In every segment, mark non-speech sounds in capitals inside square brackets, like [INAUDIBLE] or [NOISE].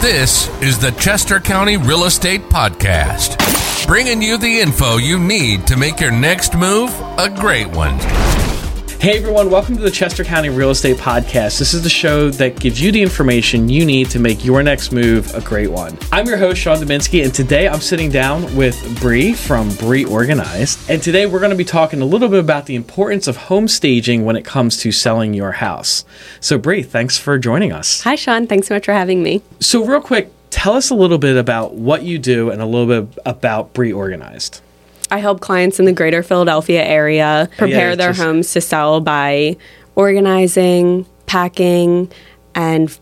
This is the Chester County Real Estate Podcast, bringing you the info you need to make your next move a great one. Hey everyone, welcome to the Chester County Real Estate Podcast. This is the show that gives you the information you need to make your next move a great one. I'm your host, Sean Dominski, and today I'm sitting down with Bree from Bri Organized. And today we're going to be talking a little bit about the importance of home staging when it comes to selling your house. So, Bree, thanks for joining us. Hi, Sean. Thanks so much for having me. So, real quick, tell us a little bit about what you do and a little bit about Bri Organized. I help clients in the greater Philadelphia area prepare Yeah, their just- homes to sell by organizing, packing, and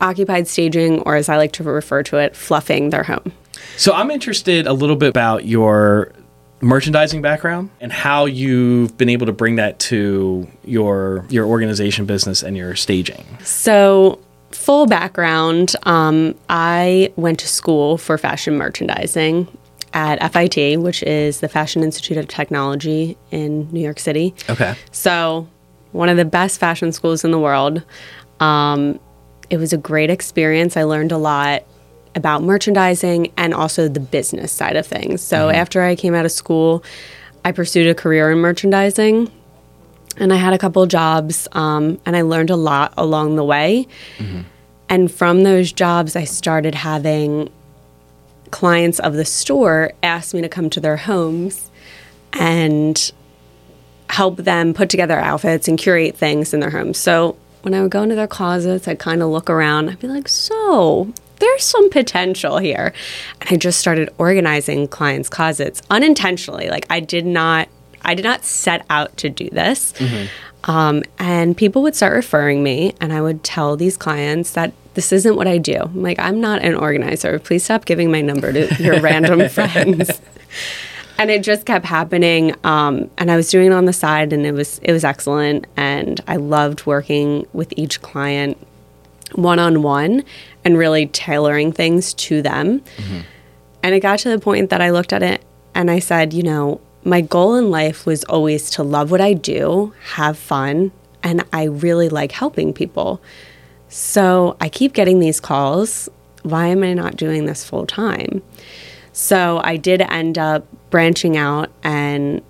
occupied staging, or as I like to refer to it, fluffing their home. So I'm interested a little bit about your merchandising background and how you've been able to bring that to your your organization business and your staging. So, full background um, I went to school for fashion merchandising at FIT, which is the Fashion Institute of Technology in New York City. Okay. So, one of the best fashion schools in the world. Um, it was a great experience. I learned a lot about merchandising and also the business side of things. So, after I came out of school, I pursued a career in merchandising and I had a couple jobs um, and I learned a lot along the way. And from those jobs, I started having clients of the store asked me to come to their homes and help them put together outfits and curate things in their homes. So when I would go into their closets, I'd kind of look around. I'd be like, so there's some potential here. And I just started organizing clients' closets unintentionally. Like I did not, I did not set out to do this. Mm-hmm. Um, and people would start referring me, and I would tell these clients that this isn't what I do. I'm like, I'm not an organizer. Please stop giving my number to your [LAUGHS] random friends and it just kept happening um, and i was doing it on the side and it was it was excellent and i loved working with each client one-on-one and really tailoring things to them and it got to the point that i looked at it and i said you know my goal in life was always to love what i do have fun and i really like helping people so i keep getting these calls why am i not doing this full time so I did end up branching out and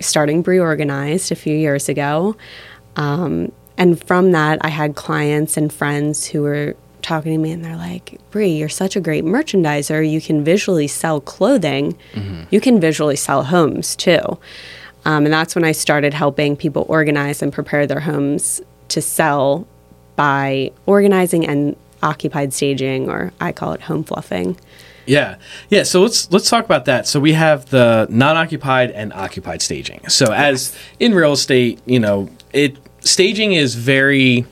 starting Bri Organized a few years ago. Um, and from that, I had clients and friends who were talking to me and they're like, Bree, you're such a great merchandiser. You can visually sell clothing, you can visually sell homes too. Um, and that's when I started helping people organize and prepare their homes to sell by organizing and occupied staging, or I call it home fluffing. Yeah. Yeah, so let's let's talk about that. So we have the non-occupied and occupied staging. So as in real estate, you know, it staging is very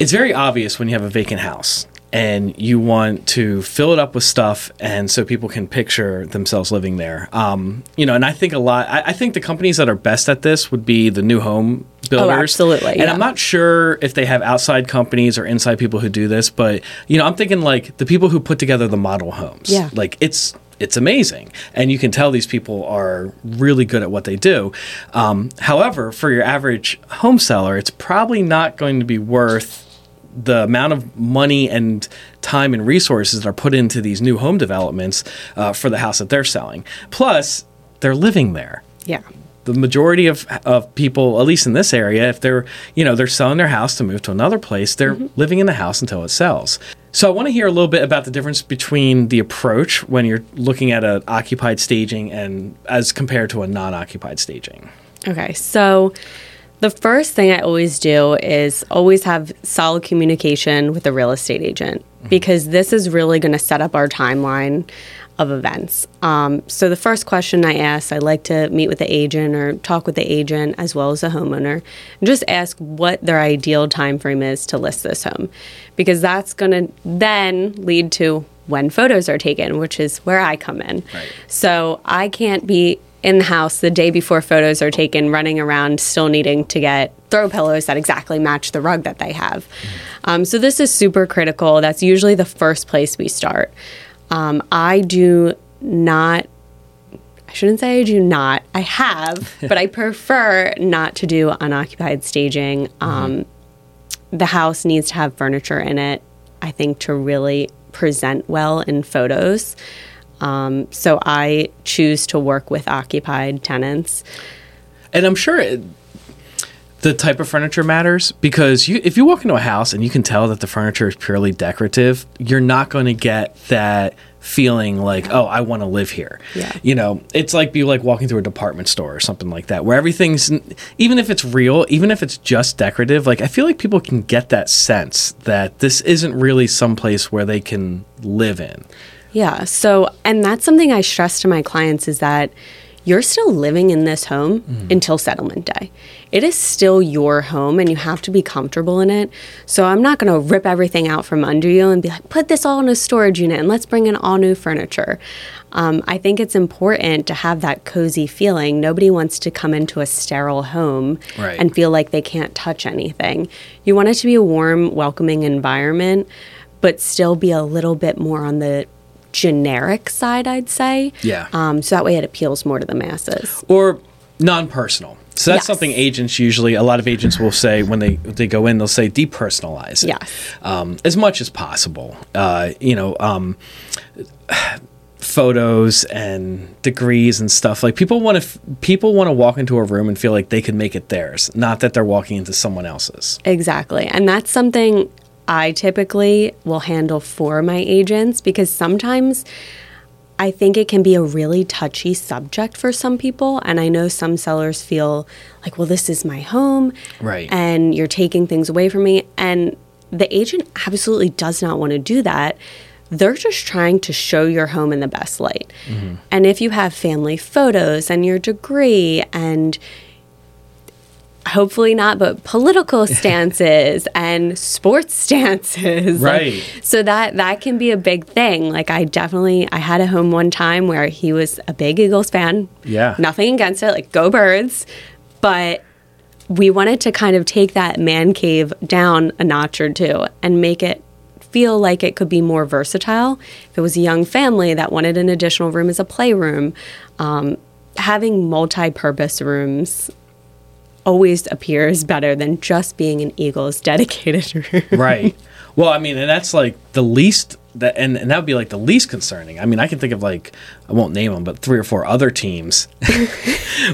it's very obvious when you have a vacant house and you want to fill it up with stuff and so people can picture themselves living there. Um, you know and i think a lot I, I think the companies that are best at this would be the new home builders. oh, absolutely, and yeah. i'm not sure if they have outside companies or inside people who do this but you know i'm thinking like the people who put together the model homes. Yeah. like it's it's amazing. And you can tell these people are really good at what they do. Um, however for your average home seller it's probably not going to be worth the amount of money and time and resources that are put into these new home developments uh, for the house that they're selling plus they're living there Yeah. the majority of, of people, at least in this area, if they're you know they're selling their house to move to another place, they're living in the house until it sells. So I want to hear a little bit about the difference between the approach when you're looking at an occupied staging and as compared to a non-occupied staging. Okay, so the first thing I always do is always have solid communication with the real estate agent because this is really going to set up our timeline of events. Um, so the first question I ask, I like to meet with the agent or talk with the agent as well as the homeowner, and just ask what their ideal time frame is to list this home, because that's going to then lead to when photos are taken, which is where I come in. Right. So I can't be in the house the day before photos are taken, running around still needing to get throw pillows that exactly match the rug that they have. Um, so this is super critical. That's usually the first place we start. Um, I do not. I shouldn't say I do not. I have, [LAUGHS] but I prefer not to do unoccupied staging. Um, The house needs to have furniture in it I think, to really present well in photos. Um, so I choose to work with occupied tenants. And I'm sure it, the type of furniture matters because you, if you walk into a house and you can tell that the furniture is purely decorative, you're not going to get that feeling like, oh, I want to live here. Yeah. You know, it's like be like walking through a department store or something like that, where everything's, even if it's real, even if it's just decorative, like I feel like people can get that sense that this isn't really someplace where they can live in. Yeah. So, and that's something I stress to my clients is that you're still living in this home Mm-hmm. until settlement day. It is still your home and you have to be comfortable in it. So, I'm not going to rip everything out from under you and be like, put this all in a storage unit and let's bring in all new furniture. Um, I think it's important to have that cozy feeling. Nobody wants to come into a sterile home Right. and feel like they can't touch anything. You want it to be a warm, welcoming environment, but still be a little bit more on the generic side, I'd say. Yeah. Um, so that way it appeals more to the masses. or non-personal. So that's Yes. something agents usually. A lot of agents will say when they they go in, they'll say depersonalize it, Yes. um, as much as possible. Uh, you know, um, photos and degrees and stuff. Like people want to f- people want to walk into a room and feel like they can make it theirs, not that they're walking into someone else's. Exactly. And that's something I typically will handle for my agents because sometimes I think it can be a really touchy subject for some people. And I know some sellers feel like, well, this is my home. Right. And you're taking things away from me. And the agent absolutely does not want to do that. They're just trying to show your home in the best light. Mm-hmm. And if you have family photos and your degree and hopefully not, but political [LAUGHS] stances and sports stances. like, [LAUGHS] Right. so that that can be a big thing. Like I definitely I had a home one time where he was a big Eagles fan. Yeah. Nothing against it, like go birds. But we wanted to kind of take that man cave down a notch or two and make it feel like it could be more versatile. If it was a young family that wanted an additional room as a playroom, um, having multi purpose rooms always appears better than just being an Eagles dedicated [LAUGHS] room. right. Well, I mean, and that's like the least that, and, and that would be like the least concerning. I mean, I can think of like I won't name them, but three or four other teams [LAUGHS]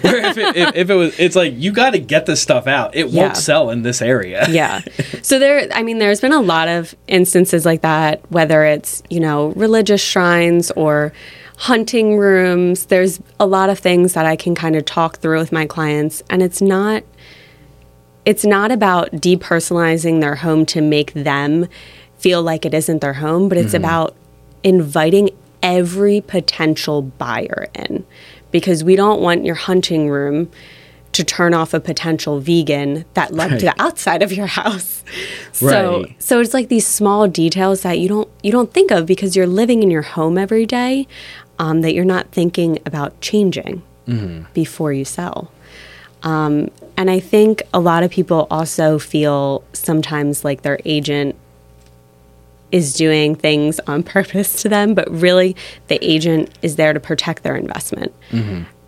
where if it, if, if it was, it's like you got to get this stuff out. It Yeah. won't sell in this area. yeah. So there, I mean, there's been a lot of instances like that, whether it's, you know, religious shrines or hunting rooms. There's a lot of things that I can kind of talk through with my clients. And it's not, it's not about depersonalizing their home to make them feel like it isn't their home, but it's mm-hmm. about inviting every potential buyer in because we don't want your hunting room to turn off a potential vegan that led to the outside of your house. [LAUGHS] So Right. so it's like these small details that you don't you don't think of because you're living in your home every day um, that you're not thinking about changing before you sell. Um, and I think a lot of people also feel sometimes like their agent is doing things on [LAUGHS] purpose to them, but really the agent is there to protect their investment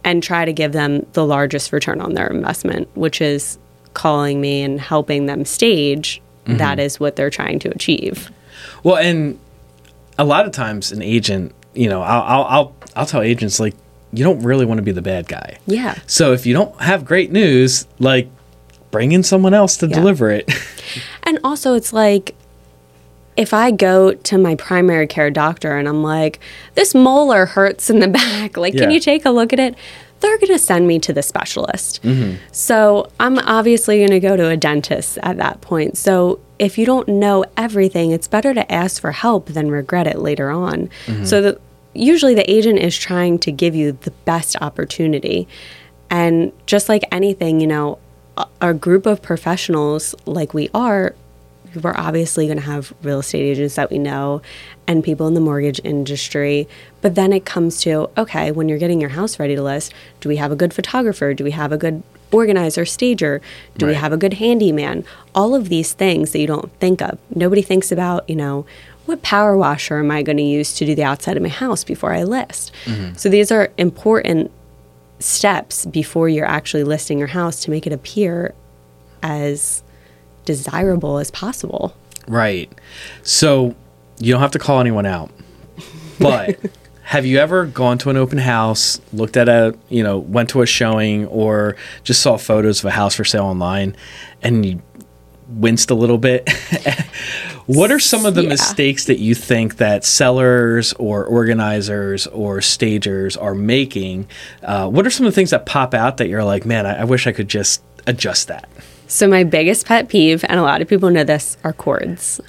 and try to give them the largest return on their investment, which is calling me and helping them stage. Mm-hmm. That is what they're trying to achieve. Well, and a lot of times an agent, you know, I'll I'll I'll, I'll tell agents like you don't really want to be the bad guy. Yeah. So if you don't have great news, like bring in someone else to Yeah. deliver it. And also, it's like if I go to my primary care doctor and I'm like, this molar hurts in the [LAUGHS] back, like, can you take a look at it? They're going to send me to the specialist. Mm-hmm. So I'm obviously going to go to a dentist at that point. So if you don't know everything, it's better to ask for help than regret it later on. Mm-hmm. So the, usually the agent is trying to give you the best opportunity. And just like anything, you know, a, a group of professionals like we are, we're obviously going to have real estate agents that we know and people in the mortgage industry. But then it comes to okay, when you're getting your house ready to list, do we have a good photographer? Do we have a good organizer, stager? Do we have a good handyman? All of these things that you don't think of. Nobody thinks about, you know, what power washer am I going to use to do the outside of my house before I list? Mm-hmm. So these are important steps before you're actually listing your house to make it appear as desirable as possible. Right. So you don't have to call anyone out. But [LAUGHS] have you ever gone to an open house, looked at a, you know, went to a showing or just saw photos of a house for sale online and you winced a little bit? [LAUGHS] what are some of the Yeah. mistakes that you think that sellers or organizers or stagers are making? Uh, what are some of the things that pop out that you're like, man, I, I wish I could just adjust that? So my biggest pet peeve, and a lot of people know this, are cords.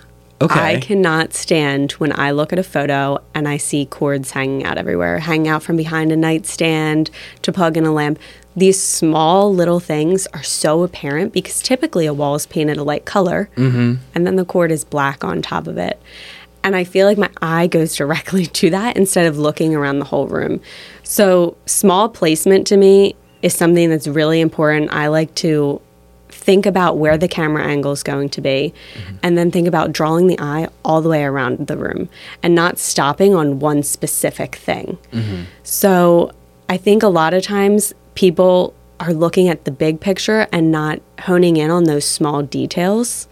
Okay. I cannot stand when I look at a photo and I see cords hanging out everywhere, hanging out from behind a nightstand to plug in a lamp. These small little things are so apparent because typically a wall is painted a light color mm-hmm. and then the cord is black on top of it. And I feel like my eye goes directly [LAUGHS] to that instead of looking around the whole room. So, small placement to me is something that's really important. I like to think about where the camera angle is going to be mm-hmm. and then think about drawing the eye all the way around the room and not stopping on one specific thing. Mm-hmm. So I think a lot of times people are looking at the big picture and not honing in on those small details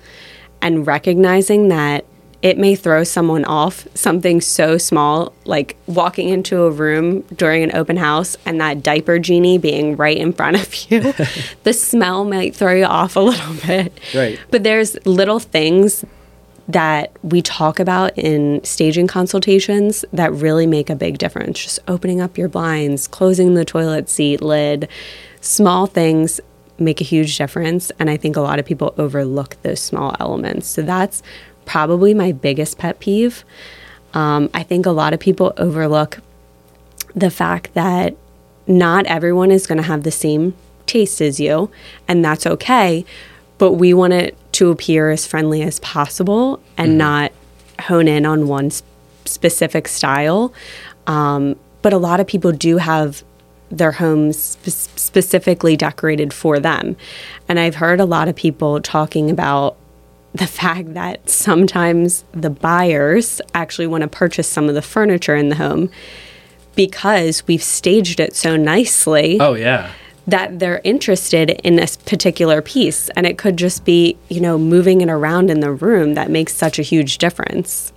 and recognizing that it may throw someone off something so small like walking into a room during an open house and that diaper genie being right in front of you [LAUGHS] the smell might throw you off a little [LAUGHS] bit Right. but there's little things that we talk about in staging consultations that really make a big difference. Just opening up your blinds, closing the toilet seat lid, small things make a huge difference. And I think a lot of people overlook those small elements. So that's probably my biggest pet peeve. Um, I think a lot of people overlook the fact that not everyone is going to have the same taste as you, and that's okay. But we want it to appear as friendly as possible and not hone in on one s- specific style. Um, but a lot of people do have their homes spe- specifically decorated for them. And I've heard a lot of people talking about the fact that sometimes the buyers actually want to purchase some of the furniture in the home because we've staged it so nicely Oh, yeah. that they're interested in this particular piece and it could just be you know moving it around in the room that makes such a huge difference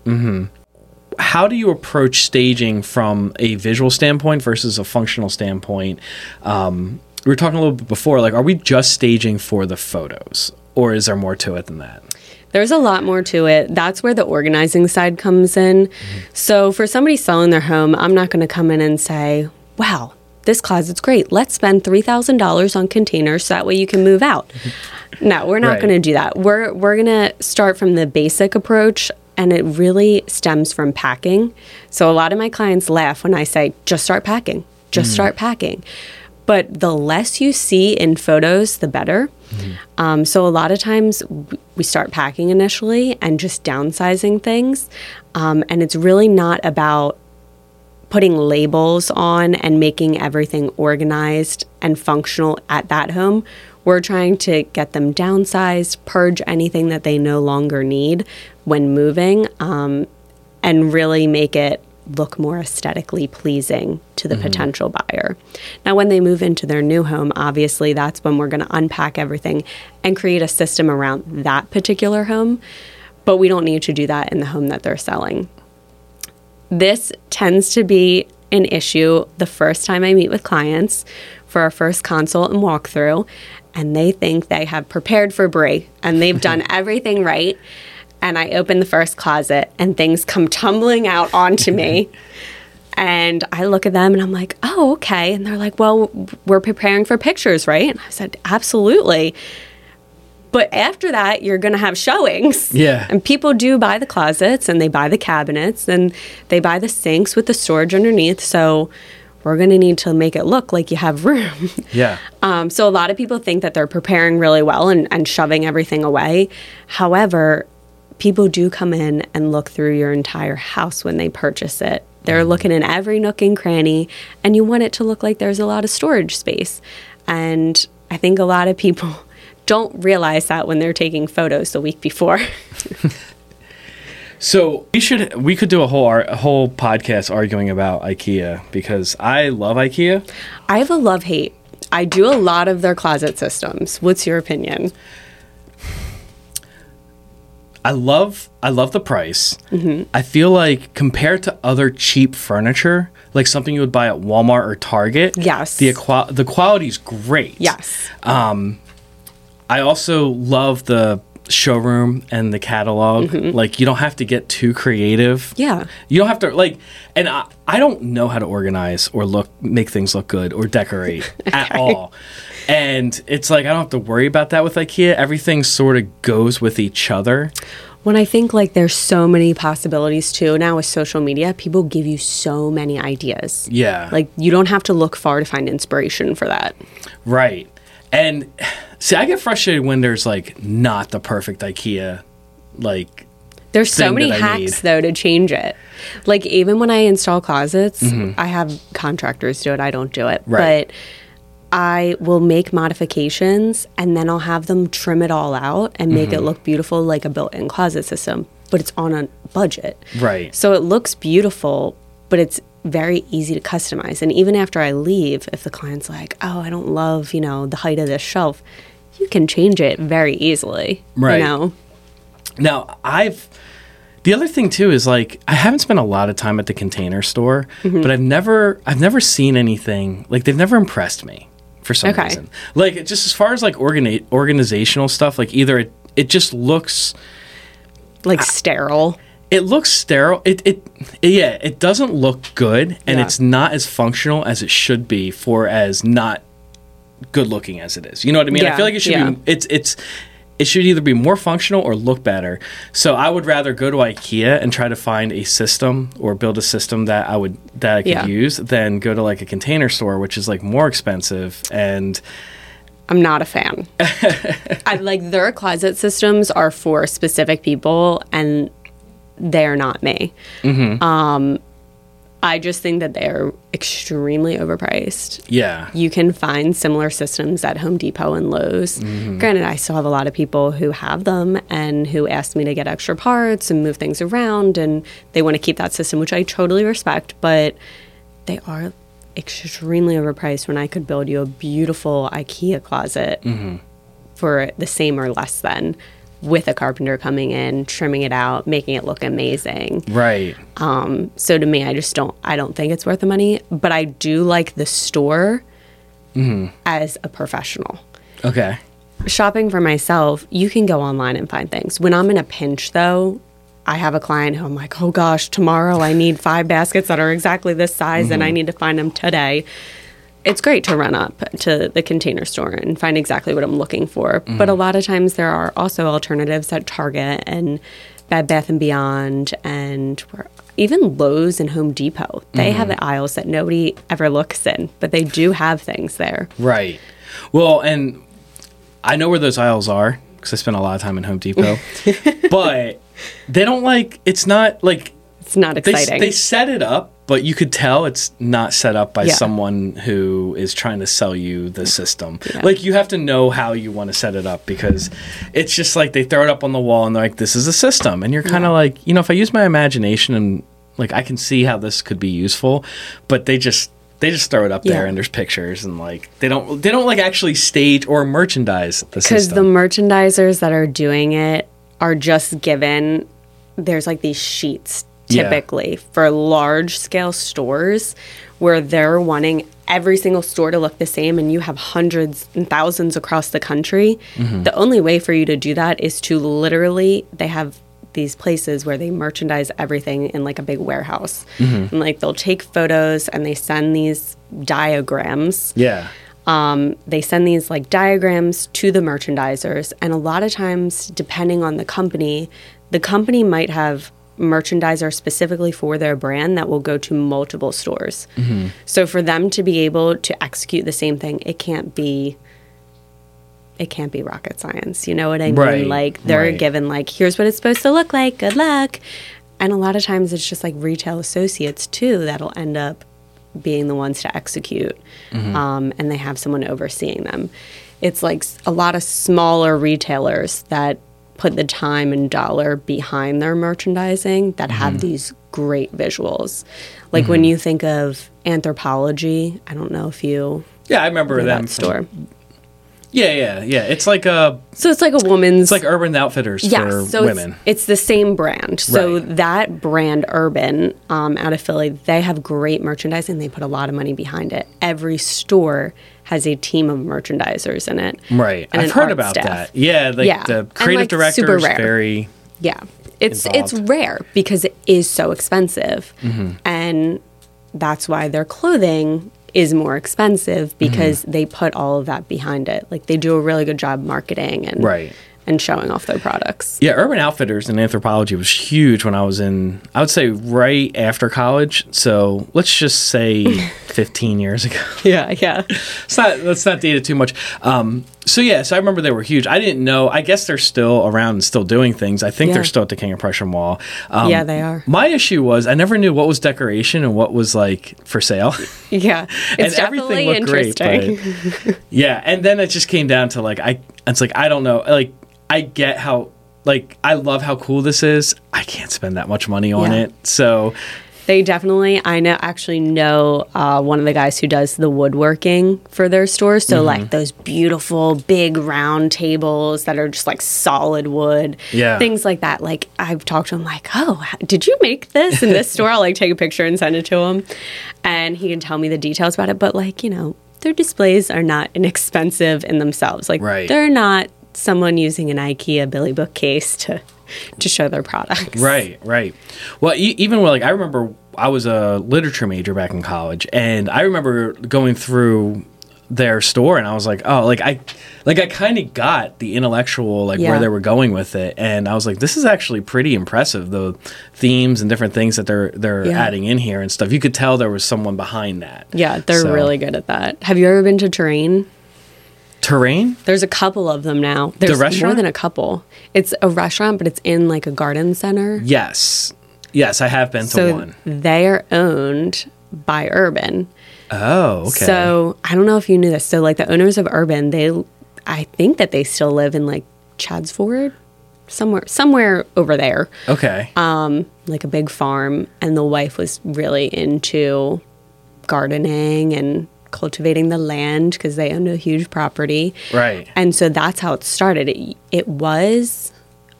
how do you approach staging from a visual standpoint versus a functional standpoint? Um, we were talking a little bit before, like, are we just staging for the photos, or is there more to it than that? There's a lot more to it. That's where the organizing side comes in. So, for somebody selling their home, I'm not going to come in and say, wow, this closet's great. Let's spend $3,000 on containers so that way you can move out. [LAUGHS] No, we're not Right. going to do that. We're, we're going to start from the basic approach, and it really stems from packing. So, a lot of my clients laugh when I say, just start packing, just mm. start packing. But the less you see in photos, the better. Um, so a lot of times we start packing initially and just downsizing things. Um, and it's really not about putting labels on and making everything organized and functional at that home. We're trying to get them downsized, purge anything that they no longer need when moving, um, and really make it look more aesthetically pleasing to the mm-hmm. potential buyer. Now, when they move into their new home, obviously that's when we're going to unpack everything and create a system around that particular home. But we don't need to do that in the home that they're selling this tends to be an issue the first time I meet with clients for our first consult and walkthrough, and they think they have prepared for Brie and they've [LAUGHS] done everything right. And I open the first closet and things come tumbling out onto me. [LAUGHS] And I look at them and I'm like, oh, okay. And they're like, well, we're preparing for pictures, right? And I said, absolutely. But after that, you're going to have showings. Yeah. And people do buy the closets and they buy the cabinets and they buy the sinks with the storage underneath. So we're going to need to make it look like you have room. [LAUGHS] Yeah. Um, so a lot of people think that they're preparing really well and, and shoving everything away. However, people do come in and look through your entire house when they purchase it. They're looking in every nook and cranny, and you want it to look like there's a lot of storage space. And I think a lot of people [LAUGHS] don't realize that when they're taking photos the week before. [LAUGHS] So we should we could do a whole ar- a whole podcast arguing about IKEA because I love IKEA. I have a love hate. I do a lot of their closet systems. What's your opinion? I love I love the price. Mm-hmm. I feel like compared to other cheap furniture, like something you would buy at Walmart or Target, Yes. the aqua- the quality's great. Yes. I also love the showroom and the catalog. Mm-hmm. Like you don't have to get too creative. Yeah. You don't have to like and I, I don't know how to organize or look make things look good or decorate [LAUGHS] at all. And it's like I don't have to worry about that with IKEA. Everything sort of goes with each other. When I think like there's so many possibilities too now with social media, people give you so many ideas. Yeah. Like you don't have to look far to find inspiration for that. Right. And see, I get frustrated when there's like not the perfect IKEA like There's so many hacks need. though to change it. Like even when I install closets, Mm-hmm. I have contractors do it. I don't do it. Right. But I will make modifications and then I'll have them trim it all out and make Mm-hmm. it look beautiful like a built-in closet system, but it's on a budget. Right. So it looks beautiful, but it's very easy to customize. And even after I leave, if the client's like, "Oh, I don't love, you know, the height of this shelf," you can change it very easily. Right. You know. Now, I've the other thing too is like I haven't spent a lot of time at the container store, Mm-hmm. but I've never I've never seen anything like they've never impressed me for some Okay. reason. Like just as far as like organi- organizational stuff, like either it it just looks Like sterile. it looks sterile. It, it yeah, it doesn't look good and Yeah. it's not as functional as it should be for as not good looking as it is. You know what I mean? I feel like it should yeah. be it's it's it should either be more functional or look better. So I would rather go to IKEA and try to find a system or build a system that I would that I could Yeah. use than go to like a container store which is like more expensive and I'm not a fan. [LAUGHS] I like their closet systems are for specific people and they're not me. Mm-hmm. Um, I just think that they're extremely overpriced. yeah. You can find similar systems at Home Depot and Lowe's. Mm-hmm. Granted, I still have a lot of people who have them and who ask me to get extra parts and move things around, and they want to keep that system, which I totally respect, but they are extremely overpriced when I could build you a beautiful IKEA closet Mm-hmm. for the same or less than with a carpenter coming in, trimming it out, making it look amazing. Right. Um, so to me, I just don't. I don't think it's worth the money. But I do like the store as a professional. Okay. Shopping for myself, you can go online and find things. When I'm in a pinch, though, I have a client who I'm like, oh gosh, tomorrow I need five baskets that are exactly this size, and I need to find them today. It's great to run up to the container store and find exactly what I'm looking for. Mm-hmm. But a lot of times there are also alternatives at Target and Bed Bath and Beyond and even Lowe's and Home Depot. They mm-hmm. have aisles that nobody ever looks in, but they do have things there. Right. Well, and I know where those aisles are because I spent a lot of time in Home Depot. [LAUGHS] but they don't like it's not like It's not they, exciting. they set it up, but you could tell it's not set up by Yeah. someone who is trying to sell you the system. Like you have to know how you want to set it up because it's just like they throw it up on the wall and they're like, "This is a system," and you're kind of like, you know, if I use my imagination and like I can see how this could be useful, but they just they just throw it up there Yeah. and there's pictures and like they don't they don't like actually stage or merchandise the system. because the merchandisers that are doing it are just given there's like these sheets Yeah. typically for large scale stores where they're wanting every single store to look the same and you have hundreds and thousands across the country Mm-hmm. the only way for you to do that is to literally they have these places where they merchandise everything in like a big warehouse Mm-hmm. and like they'll take photos and they send these diagrams yeah. um, they send these like diagrams to the merchandisers and a lot of times depending on the company the company might have merchandiser specifically for their brand that will go to multiple stores. So for them to be able to execute the same thing it can't be it can't be rocket science you know what i mean? Right, like they're right. given like here's what it's supposed to look like good luck. And a lot of times it's just like retail associates too that'll end up being the ones to execute um, and they have someone overseeing them. It's like a lot of smaller retailers that put the time and dollar behind their merchandising that have these great visuals like when you think of Anthropologie i don't know if you Yeah, I remember them that store Yeah, yeah, yeah. It's like a So it's like a woman's it's like Urban Outfitters yeah, for so women. It's, it's the same brand. So Right. that brand, Urban, um, out of Philly, they have great merchandising. They put a lot of money behind it. Every store has a team of merchandisers in it. right. and I've heard about staff. that. Yeah, like Yeah. the creative like, director super is very Yeah. It's it's rare because it is so expensive. Mm-hmm. And that's why their clothing is more expensive because Mm-hmm. they put all of that behind it. Like they do a really good job marketing and Right. And showing off their products. Yeah, Urban Outfitters and Anthropologie was huge when I was in, I would say right after college. So let's just say [LAUGHS] 15 years ago. [LAUGHS] Yeah, yeah. Let's not, let's not date it too much. Um, so, yeah, so I remember they were huge. I didn't know, I guess they're still around and still doing things. I think Yeah. they're still at the King of Prussia Mall. Um, Yeah, they are. My issue was I never knew what was decoration and what was like for sale. [LAUGHS] Yeah. It's and everything definitely looked great. interesting. But yeah, and then it just came down to like I it's like I don't know, like I get how like I love how cool this is. I can't spend that much money on Yeah. it. So They definitely, I know, actually know uh, one of the guys who does the woodworking for their stores. Mm-hmm. So, like those beautiful big round tables that are just like solid wood, Yeah. things like that. Like, I've talked to him, like, oh, did you make this in this [LAUGHS] store? I'll like take a picture and send it to him. And he can tell me the details about it. But, like, you know, their displays are not inexpensive in themselves. Like, Right. they're not someone using an IKEA Billy bookcase to. To show their products. Right, right. Well, e- even like I remember I was a literature major back in college, and I remember going through their store, and I was like, oh, like I, like I kind of got the intellectual like Yeah. where they were going with it, and I was like, this is actually pretty impressive. The themes and different things that they're they're Yeah. adding in here and stuff. You could tell there was someone behind that. Yeah, they're So- really good at that. Have you ever been to Terrain? Terrain. There's a couple of them now. There's more restaurant? more than a couple. It's a restaurant, but it's in like a garden center. Yes, yes, I have been to so one. they are owned by Urban. Oh, okay. So I don't know if you knew this. So like the owners of Urban, they, I think that they still live in like Chadds Ford, somewhere somewhere over there, okay. um, like a big farm. And the wife was really into gardening and cultivating the land because they owned a huge property. right. And so that's how it started. It, it was,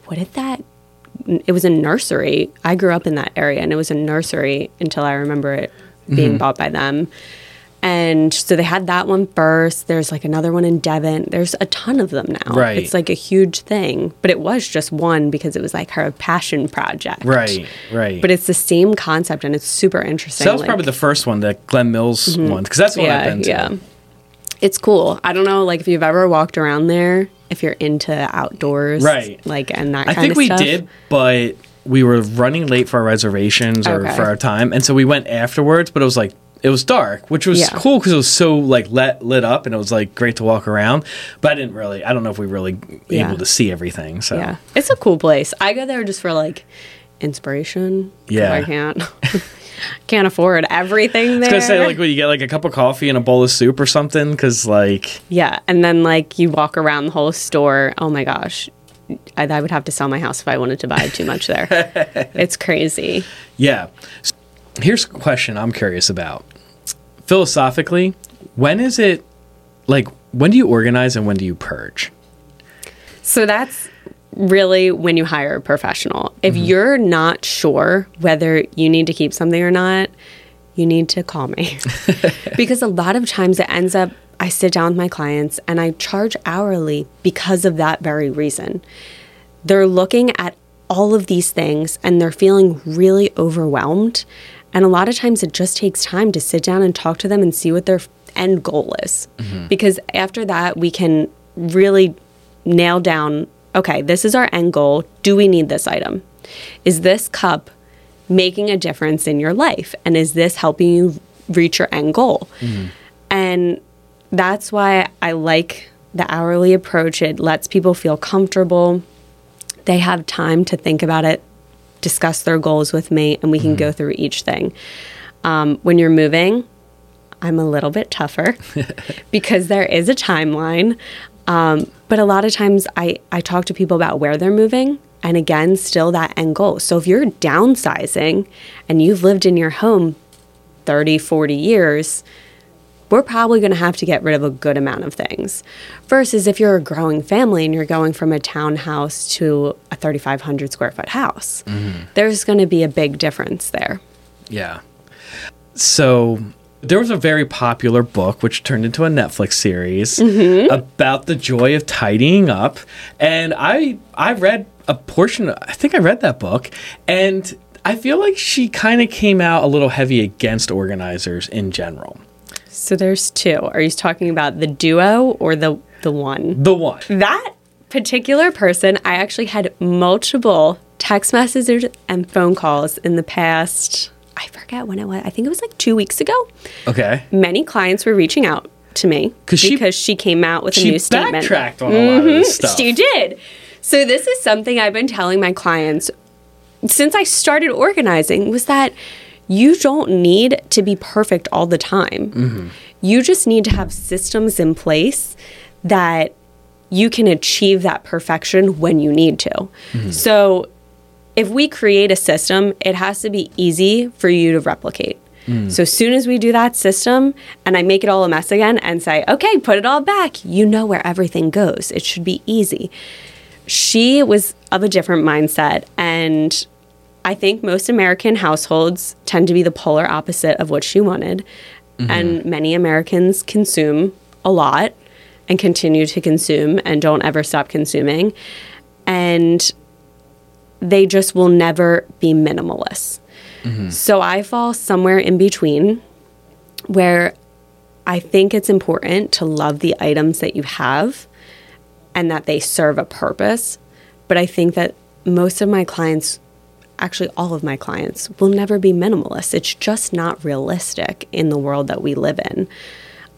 what did that? It was a nursery. I grew up in that area and it was a nursery until I remember it being mm-hmm. bought by them. And so they had that one first. There's like another one in Devon. There's a ton of them now. Right. It's like a huge thing. But it was just one because it was like her passion project. Right, right. But it's the same concept and it's super interesting. So that was like- probably the first one, the Glen Mills mm-hmm. one, because that's what I've been to. Yeah. It's cool. I don't know, like if you've ever walked around there, if you're into outdoors, Right. Like and that I think we stuff. did, but we were running late for our reservations or Okay. for our time, and so we went afterwards. But it was like it was dark, which was Yeah. cool because it was so like let lit up, and it was like great to walk around. But I didn't really, I don't know if we were really Yeah. able to see everything. So Yeah, it's a cool place. I go there just for like inspiration. Yeah. I can't [LAUGHS] can't afford everything there. I was gonna say like, when you get like a cup of coffee and a bowl of soup or something, because like yeah, and then like you walk around the whole store. Oh my gosh. I, I would have to sell my house if I wanted to buy too much there. [LAUGHS] it's crazy. Yeah. So here's a question I'm curious about. Philosophically, when is it like when do you organize and when do you purge? So that's really when you hire a professional. If mm-hmm. you're not sure whether you need to keep something or not, you need to call me. [LAUGHS] because a lot of times it ends up I sit down with my clients and I charge hourly because of that very reason. They're looking at all of these things and they're feeling really overwhelmed. And a lot of times it just takes time to sit down and talk to them and see what their end goal is. Mm-hmm. Because after that, we can really nail down okay, this is our end goal. Do we need this item? Is this cup making a difference in your life? And is this helping you reach your end goal? Mm-hmm. And that's why I like the hourly approach. It lets people feel comfortable. They have time to think about it, discuss their goals with me, and we can go through each thing. Um, when you're moving, I'm a little bit tougher [LAUGHS] because there is a timeline. Um, but a lot of times I, I talk to people about where they're moving. And again, still that end goal. So if you're downsizing and you've lived in your home 30, 40 years, we're probably going to have to get rid of a good amount of things. Versus if you're a growing family and you're going from a townhouse to a 3,500 square foot house, mm-hmm. there's going to be a big difference there. Yeah. So there was a very popular book which turned into a Netflix series mm-hmm. about the joy of tidying up, and I I read a portion. I think I read that book, and I feel like she kind of came out a little heavy against organizers in general. So there's two. Are you talking about the duo or the the one? The one. That particular person, I actually had multiple text messages and phone calls in the past. I forget when it was. I think it was like two weeks ago. Okay. Many clients were reaching out to me 'Cause because she came out with a new statement. Mm-hmm. backtracked on a lot of this stuff. She did. So this is something I've been telling my clients since I started organizing was that you don't need to be perfect all the time. Mm-hmm. You just need to have systems in place that you can achieve that perfection when you need to. Mm-hmm. So if we create a system, it has to be easy for you to replicate. So as soon as we do that system and I make it all a mess again and say, okay, put it all back, you know where everything goes. It should be easy. She was of a different mindset. And I think most American households tend to be the polar opposite of what she wanted. Mm-hmm. And many Americans consume a lot and continue to consume and don't ever stop consuming. And they just will never be minimalists. Mm-hmm. So I fall somewhere in between where I think it's important to love the items that you have and that they serve a purpose. But I think that most of my clients, actually all of my clients, will never be minimalist. It's just not realistic in the world that we live in.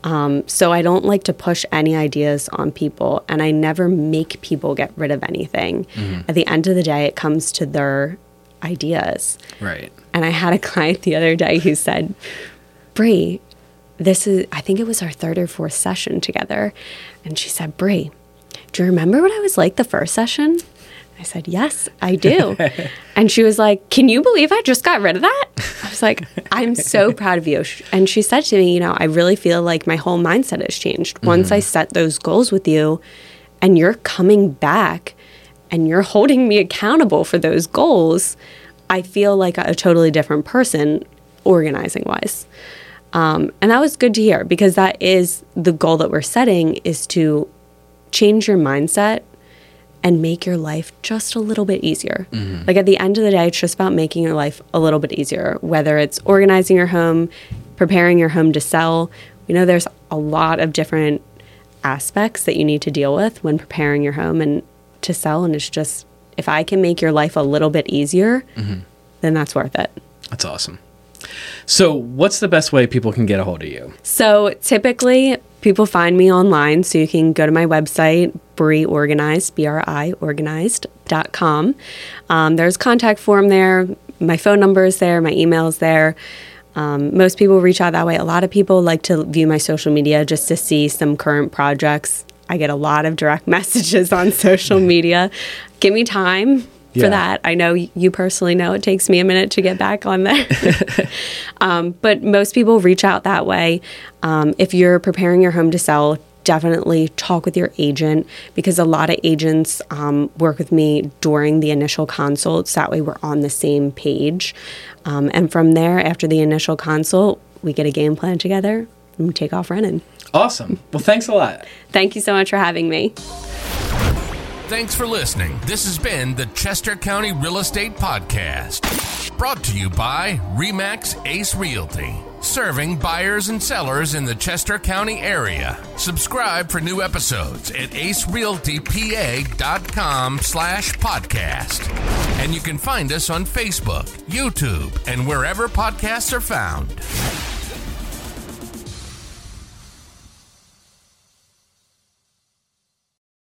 Um, so I don't like to push any ideas on people, and I never make people get rid of anything. At the end of the day, it comes to their ideas. Right. And I had a [LAUGHS] client the other day who said, Brie, this is, I think it was our third or fourth session together. And she said, Brie, do you remember what I was like the first session? I said, Yes, I do. [LAUGHS] and she was like, Can you believe I just got rid of that? I was like, I'm so [LAUGHS] proud of you. And she said to me, You know, I really feel like my whole mindset has changed. Once I set those goals with you and you're coming back and you're holding me accountable for those goals, I feel like a, totally different person organizing wise. Um, and that was good to hear because that is the goal that we're setting is to change your mindset and make your life just a little bit easier. Mm-hmm. Like at the end of the day, it's just about making your life a little bit easier, whether it's organizing your home, preparing your home to sell. We know there's a lot of different aspects that you need to deal with when preparing your home and to sell. And it's just, if I can make your life a little bit easier, mm-hmm. then that's worth it. That's awesome. So, what's the best way people can get a hold of you? So typically, people find me online. So you can go to my website, Bri Organized, B R I organized.com. Um, there's contact form there. My phone number is there. My email is there. Um, most people reach out that way. A lot of people like to view my social media just to see some current projects. I get a lot of direct [LAUGHS] messages on social media. Give me time for Yeah. that. I know you personally know it takes me a minute to get back on there. [LAUGHS] um, but most people reach out that way. Um, if you're preparing your home to sell, definitely talk with your agent because a lot of agents um, work with me during the initial consults. That way, we're on the same page. Um, and from there, after the initial consult, we get a game plan together and we take off running. Awesome. Well, thanks a lot. Thank you so much for having me. Thanks for listening. This has been the Chester County Real Estate Podcast, brought to you by Remax Ace Realty, serving buyers and sellers in the Chester County area. Subscribe for new episodes at acerealtypa.com slash podcast. And you can find us on Facebook, YouTube, and wherever podcasts are found.